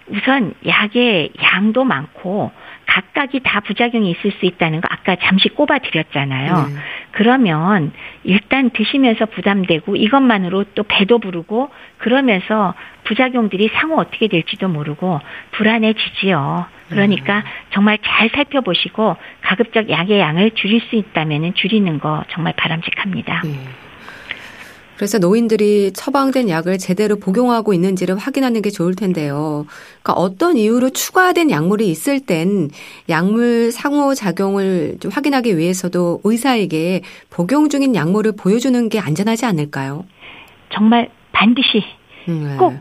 우선 약의 양도 많고 각각이 다 부작용이 있을 수 있다는 거 아까 잠시 꼽아 드렸잖아요. 네. 그러면 일단 드시면서 부담되고 이것만으로 또 배도 부르고 그러면서 부작용들이 상호 어떻게 될지도 모르고 불안해지지요. 그러니까 음. 정말 잘 살펴보시고 가급적 약의 양을 줄일 수 있다면 줄이는 거 정말 바람직합니다. 네. 그래서 노인들이 처방된 약을 제대로 복용하고 있는지를 확인하는 게 좋을 텐데요. 그러니까 어떤 이유로 추가된 약물이 있을 땐 약물 상호작용을 좀 확인하기 위해서도 의사에게 복용 중인 약물을 보여주는 게 안전하지 않을까요? 정말 반드시 네. 꼭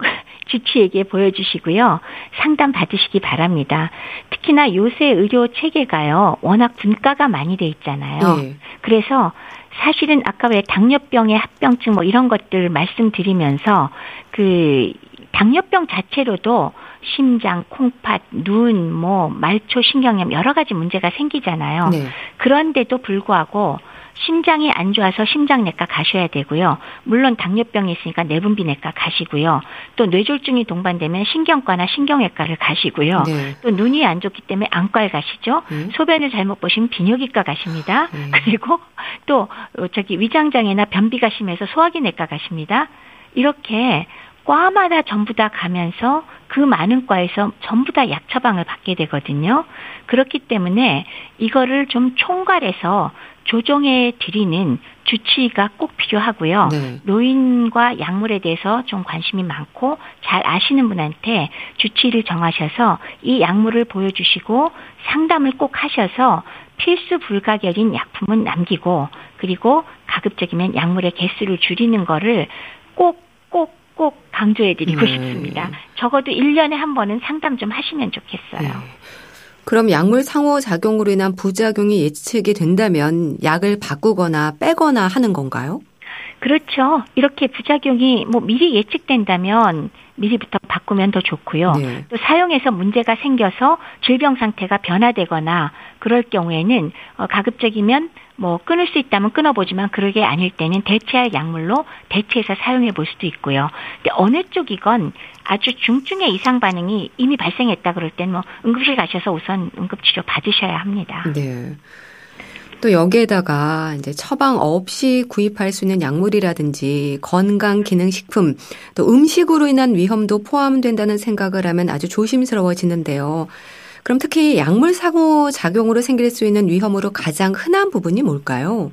주치에게 보여주시고요. 상담 받으시기 바랍니다. 특히나 요새 의료 체계가요. 워낙 분과가 많이 돼 있잖아요. 네. 그래서 사실은 아까 왜 당뇨병의 합병증 뭐 이런 것들 말씀드리면서 그 당뇨병 자체로도 심장, 콩팥, 눈, 뭐 말초 신경염 여러 가지 문제가 생기잖아요. 네. 그런데도 불구하고 심장이 안 좋아서 심장내과 가셔야 되고요. 물론 당뇨병이 있으니까 내분비내과 가시고요. 또 뇌졸중이 동반되면 신경과나 신경외과를 가시고요. 네. 또 눈이 안 좋기 때문에 안과에 가시죠. 음. 소변을 잘못 보시면 비뇨기과 가십니다. 음. 그리고 또 저기 위장장애나 변비가 심해서 소화기내과 가십니다. 이렇게 과마다 전부 다 가면서 그 많은 과에서 전부 다 약 처방을 받게 되거든요. 그렇기 때문에 이거를 좀 총괄해서 조정해 드리는 주치의가 꼭 필요하고요. 네. 노인과 약물에 대해서 좀 관심이 많고 잘 아시는 분한테 주치의를 정하셔서 이 약물을 보여주시고 상담을 꼭 하셔서 필수 불가결인 약품은 남기고 그리고 가급적이면 약물의 개수를 줄이는 거를 꼭 꼭꼭 강조해 드리고 네. 싶습니다. 적어도 1년에 한 번은 상담 좀 하시면 좋겠어요. 네. 그럼 약물 상호작용으로 인한 부작용이 예측이 된다면 약을 바꾸거나 빼거나 하는 건가요? 그렇죠. 이렇게 부작용이 뭐 미리 예측된다면 미리부터 바꾸면 더 좋고요. 네. 또 사용해서 문제가 생겨서 질병 상태가 변화되거나 그럴 경우에는 어, 가급적이면 뭐 끊을 수 있다면 끊어보지만 그러게 아닐 때는 대체할 약물로 대체해서 사용해 볼 수도 있고요. 근데 어느 쪽이건 아주 중증의 이상 반응이 이미 발생했다 그럴 땐뭐 응급실 가셔서 우선 응급치료 받으셔야 합니다. 네. 또 여기에다가 이제 처방 없이 구입할 수 있는 약물이라든지 건강 기능 식품 또 음식으로 인한 위험도 포함된다는 생각을 하면 아주 조심스러워지는데요. 그럼 특히 약물 사고 작용으로 생길 수 있는 위험으로 가장 흔한 부분이 뭘까요?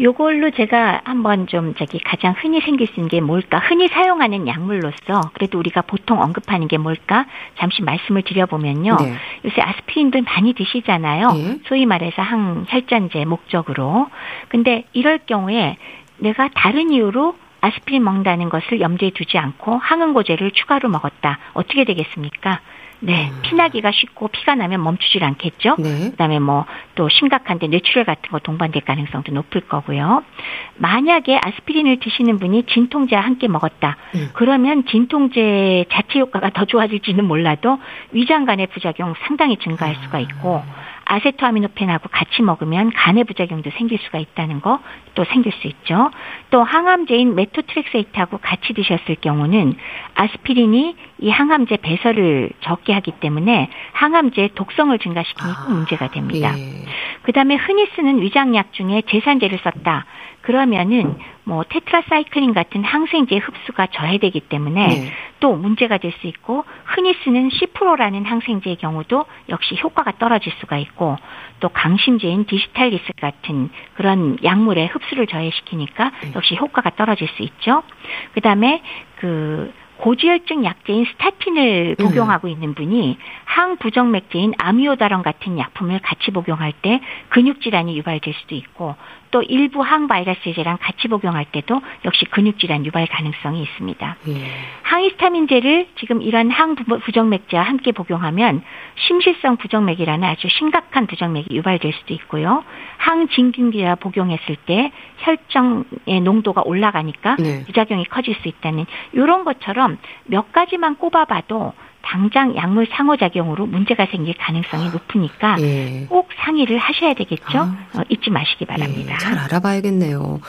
요걸로 제가 한번 좀 저기 가장 흔히 생길 수 있는 게 뭘까? 흔히 사용하는 약물로서 그래도 우리가 보통 언급하는 게 뭘까? 잠시 말씀을 드려보면요. 네. 요새 아스피린도 많이 드시잖아요. 네. 소위 말해서 항혈전제 목적으로. 근데 이럴 경우에 내가 다른 이유로 아스피린 먹는다는 것을 염두에 두지 않고 항응고제를 추가로 먹었다. 어떻게 되겠습니까? 네, 음. 피나기가 쉽고 피가 나면 멈추질 않겠죠. 네. 그다음에 뭐 또 심각한데 뇌출혈 같은 거 동반될 가능성도 높을 거고요. 만약에 아스피린을 드시는 분이 진통제와 함께 먹었다. 음. 그러면 진통제 자체 효과가 더 좋아질지는 몰라도 위장 간의 부작용 상당히 증가할 수가 있고 아 세토아미노펜하고 같이 먹으면 간의 부작용도 생길 수가 있다는 거 또 생길 수 있죠. 또 항암제인 메토트렉세이트하고 같이 드셨을 경우는 아스피린이 이 항암제 배설을 적게 하기 때문에 항암제의 독성을 증가시키니까 아, 문제가 됩니다. 예. 그 다음에 흔히 쓰는 위장약 중에 제산제를 썼다. 그러면은 뭐 테트라사이클린 같은 항생제 흡수가 저해되기 때문에 네. 또 문제가 될 수 있고 흔히 쓰는 시프로라는 항생제의 경우도 역시 효과가 떨어질 수가 있고 또 강심제인 디기탈리스 같은 그런 약물의 흡수를 저해시키니까 네. 역시 효과가 떨어질 수 있죠. 그다음에 그 고지혈증 약제인 스타틴을 음. 복용하고 음. 있는 분이 항부정맥제인 아미오다론 같은 약품을 같이 복용할 때 근육 질환이 유발될 수도 있고 또 일부 항바이러스제랑 같이 복용할 때도 역시 근육질환 유발 가능성이 있습니다. 예. 항히스타민제를 지금 이런 항부정맥제와 함께 복용하면 심실성 부정맥이라는 아주 심각한 부정맥이 유발될 수도 있고요. 항진균제와 복용했을 때 혈정의 농도가 올라가니까 네. 부작용이 커질 수 있다는 이런 것처럼 몇 가지만 꼽아봐도 당장 약물 상호작용으로 문제가 생길 가능성이 높으니까 예. 꼭 상의를 하셔야 되겠죠. 아. 어, 잊지 마시기 바랍니다. 예, 잘 알아봐야겠네요.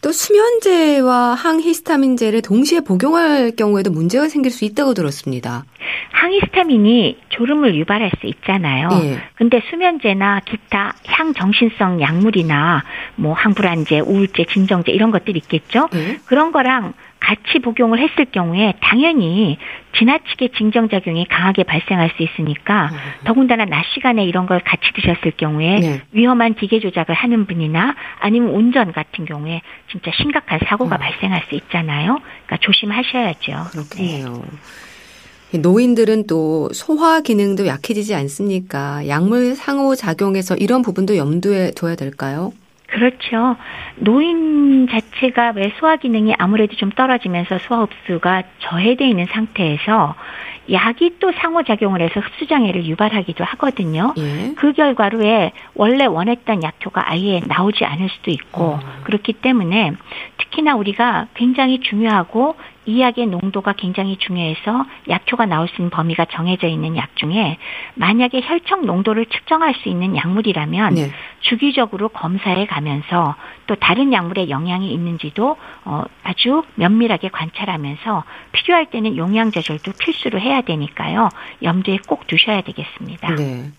또 수면제와 항히스타민제를 동시에 복용할 경우에도 문제가 생길 수 있다고 들었습니다. 항히스타민이 졸음을 유발할 수 있잖아요. 예. 근데 수면제나 기타 향정신성 약물이나 뭐 항불안제, 우울제, 진정제 이런 것들 있겠죠. 예. 그런 거랑 같이 복용을 했을 경우에 당연히 지나치게 징정작용이 강하게 발생할 수 있으니까 음. 더군다나 낮 시간에 이런 걸 같이 드셨을 경우에 네. 위험한 기계 조작을 하는 분이나 아니면 운전 같은 경우에 진짜 심각한 사고가 음. 발생할 수 있잖아요. 그러니까 조심하셔야죠. 그렇군요. 네. 노인들은 또 소화 기능도 약해지지 않습니까? 약물 상호 작용에서 이런 부분도 염두에 둬야 될까요? 그렇죠. 노인 자체가 왜 소화 기능이 아무래도 좀 떨어지면서 소화 흡수가 저해돼 있는 상태에서 약이 또 상호작용을 해서 흡수장애를 유발하기도 하거든요. 예. 그 결과로 왜 원래 원했던 약효가 아예 나오지 않을 수도 있고 음. 그렇기 때문에 특히나 우리가 굉장히 중요하고 이 약의 농도가 굉장히 중요해서 약효가 나올 수 있는 범위가 정해져 있는 약 중에 만약에 혈청 농도를 측정할 수 있는 약물이라면 네. 주기적으로 검사해 가면서 또 다른 약물에 영향이 있는지도 어, 아주 면밀하게 관찰하면서 필요할 때는 용량 조절도 필수로 해야 되니까요. 염두에 꼭 두셔야 되겠습니다. 네.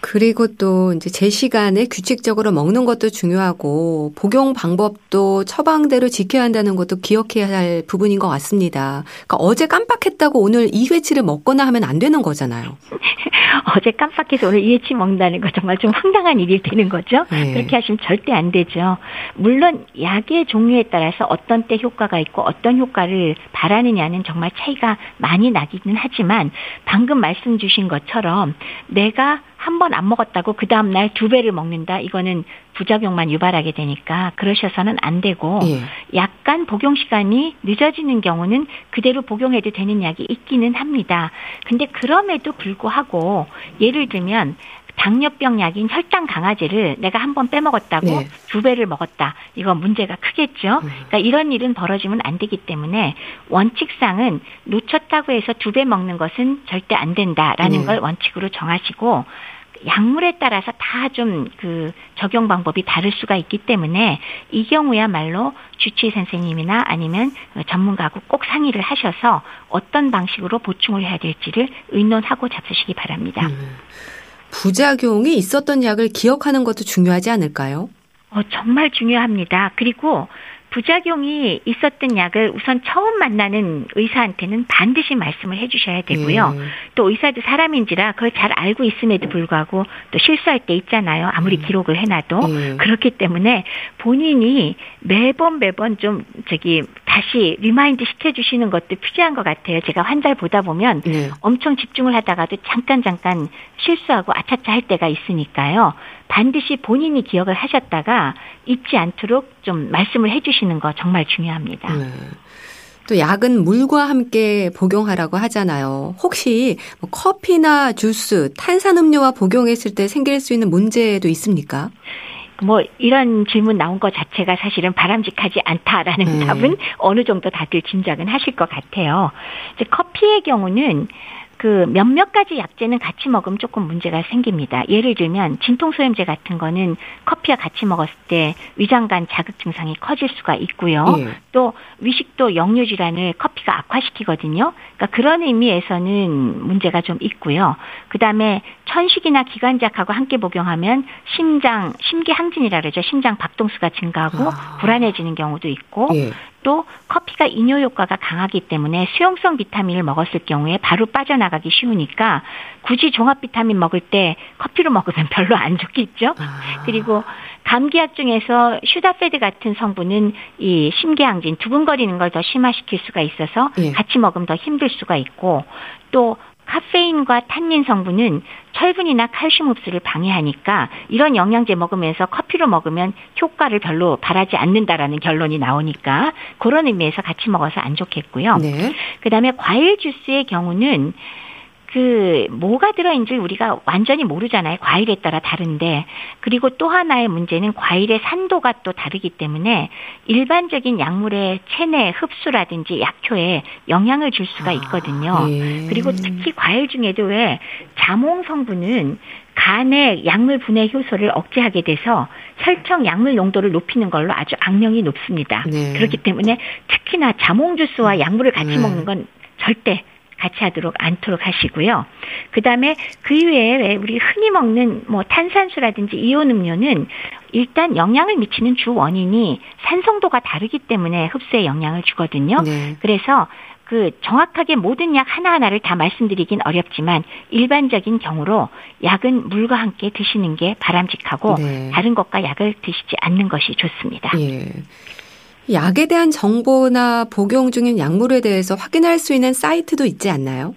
그리고 또 이제 제 시간에 규칙적으로 먹는 것도 중요하고 복용 방법도 처방대로 지켜야 한다는 것도 기억해야 할 부분인 것 같습니다. 그러니까 어제 깜빡했다고 오늘 2회치를 먹거나 하면 안 되는 거잖아요. 어제 깜빡해서 오늘 2회치 먹는다는 거 정말 좀 황당한 일이 되는 거죠. 네. 그렇게 하시면 절대 안 되죠. 물론 약의 종류에 따라서 어떤 때 효과가 있고 어떤 효과를 바라느냐는 정말 차이가 많이 나기는 하지만 방금 말씀 주신 것처럼 내가 한 번 안 먹었다고 그 다음 날 두 배를 먹는다. 이거는 부작용만 유발하게 되니까 그러셔서는 안 되고 예. 약간 복용 시간이 늦어지는 경우는 그대로 복용해도 되는 약이 있기는 합니다. 근데 그럼에도 불구하고 예를 들면 당뇨병 약인 혈당 강화제를 내가 한 번 빼먹었다고 네. 두 배를 먹었다. 이거 문제가 크겠죠. 음. 그러니까 이런 일은 벌어지면 안 되기 때문에 원칙상은 놓쳤다고 해서 두 배 먹는 것은 절대 안 된다라는 네. 걸 원칙으로 정하시고 약물에 따라서 다 좀 그 적용 방법이 다를 수가 있기 때문에 이 경우야말로 주치의 선생님이나 아니면 전문가하고 꼭 상의를 하셔서 어떤 방식으로 보충을 해야 될지를 의논하고 잡수시기 바랍니다. 음. 부작용이 있었던 약을 기억하는 것도 중요하지 않을까요? 어, 정말 중요합니다. 그리고 부작용이 있었던 약을 우선 처음 만나는 의사한테는 반드시 말씀을 해주셔야 되고요. 예. 또 의사도 사람인지라 그걸 잘 알고 있음에도 불구하고 또 실수할 때 있잖아요. 아무리 음. 기록을 해놔도 예. 그렇기 때문에 본인이 매번 매번 좀 저기 다시 remind 시켜주시는 것도 필요한 것 같아요. 제가 환자를 보다 보면 예. 엄청 집중을 하다가도 잠깐 잠깐 실수하고 아차차 할 때가 있으니까요. 반드시 본인이 기억을 하셨다가 잊지 않도록 좀 말씀을 해주시는 거 정말 중요합니다. 네. 또 약은 물과 함께 복용하라고 하잖아요. 혹시 뭐 커피나 주스, 탄산음료와 복용했을 때 생길 수 있는 문제도 있습니까? 뭐 이런 질문 나온 것 자체가 사실은 바람직하지 않다라는 네. 답은 어느 정도 다들 짐작은 하실 것 같아요. 이제 커피의 경우는 그 몇몇 가지 약재는 같이 먹으면 조금 문제가 생깁니다. 예를 들면 진통소염제 같은 거는 커피와 같이 먹었을 때 위장관 자극 증상이 커질 수가 있고요. 예. 또 위식도 역류 질환을 커피가 악화시키거든요. 그러니까 그런 의미에서는 문제가 좀 있고요. 그다음에 천식이나 기관작하고 함께 복용하면 심장 심기항진이라 그러죠. 심장 박동수가 증가하고 아. 불안해지는 경우도 있고 예. 또 커피가 이뇨 효과가 강하기 때문에 수용성 비타민을 먹었을 경우에 바로 빠져나가기 쉬우니까 굳이 종합 비타민 먹을 때 커피로 먹으면 별로 안 좋겠죠. 아. 그리고 감기약 중에서 슈다페드 같은 성분은 이 심계항진 두근거리는 걸 더 심화시킬 수가 있어서 예. 같이 먹으면 더 힘들 수가 있고 또 카페인과 탄닌 성분은 철분이나 칼슘 흡수를 방해하니까 이런 영양제 먹으면서 커피로 먹으면 효과를 별로 바라지 않는다라는 결론이 나오니까 그런 의미에서 같이 먹어서 안 좋겠고요. 네. 그다음에 과일 주스의 경우는 그 뭐가 들어있는지 우리가 완전히 모르잖아요. 과일에 따라 다른데 그리고 또 하나의 문제는 과일의 산도가 또 다르기 때문에 일반적인 약물의 체내 흡수라든지 약효에 영향을 줄 수가 있거든요. 아, 예. 그리고 특히 과일 중에도 왜 자몽 성분은 간의 약물 분해 효소를 억제하게 돼서 혈청 약물 농도를 높이는 걸로 아주 악명이 높습니다. 네. 그렇기 때문에 특히나 자몽 주스와 약물을 같이 네. 먹는 건 절대 같이 하도록 않도록 하시고요. 그 다음에 그 이외에 우리 흔히 먹는 뭐 탄산수라든지 이온 음료는 일단 영향을 미치는 주 원인이 산성도가 다르기 때문에 흡수에 영향을 주거든요. 네. 그래서 그 정확하게 모든 약 하나하나를 다 말씀드리긴 어렵지만 일반적인 경우로 약은 물과 함께 드시는 게 바람직하고 네. 다른 것과 약을 드시지 않는 것이 좋습니다. 예. 약에 대한 정보나 복용 중인 약물에 대해서 확인할 수 있는 사이트도 있지 않나요?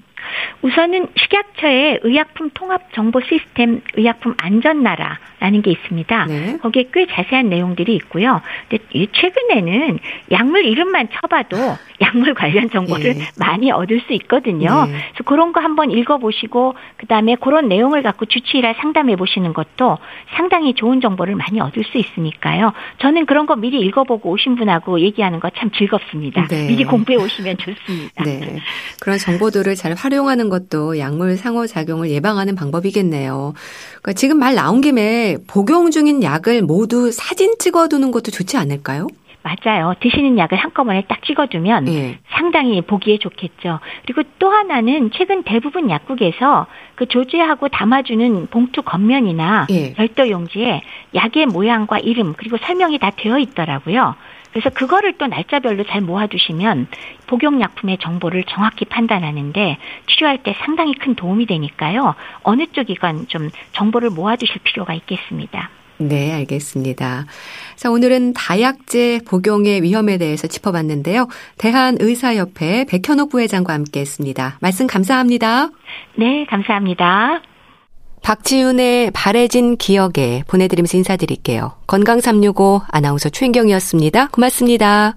우선은 식약처의 의약품 통합 정보 시스템 의약품 안전 나라라는 게 있습니다. 네. 거기에 꽤 자세한 내용들이 있고요. 근데 최근에는 약물 이름만 쳐봐도 약물 관련 정보를 네. 많이 얻을 수 있거든요. 네. 그래서 그런 거 한번 읽어보시고 그다음에 그런 내용을 갖고 주치의라 상담해 보시는 것도 상당히 좋은 정보를 많이 얻을 수 있으니까요. 저는 그런 거 미리 읽어보고 오신 분하고 얘기하는 거 참 즐겁습니다. 네. 미리 공부해 오시면 좋습니다. 네. 그런 정보들을 잘 활용하는 것도 약물 상호 작용을 예방하는 방법이겠네요. 그러니까 지금 말 나온 김에 복용 중인 약을 모두 사진 찍어두는 것도 좋지 않을까요? 맞아요. 드시는 약을 한꺼번에 딱 찍어두면 예. 상당히 보기에 좋겠죠. 그리고 또 하나는 최근 대부분 약국에서 그 조제하고 담아주는 봉투 겉면이나 예. 별도 용지에 약의 모양과 이름 그리고 설명이 다 되어 있더라고요. 그래서 그거를 또 날짜별로 잘 모아두시면 복용약품의 정보를 정확히 판단하는데 치료할 때 상당히 큰 도움이 되니까요. 어느 쪽이건 좀 정보를 모아두실 필요가 있겠습니다. 네, 알겠습니다. 자, 오늘은 다약제 복용의 위험에 대해서 짚어봤는데요. 대한의사협회 백현옥 부회장과 함께 했습니다. 말씀 감사합니다. 네, 감사합니다. 박지윤의 바래진 기억에 보내드리면서 인사드릴게요. 건강365 아나운서 최인경이었습니다. 고맙습니다.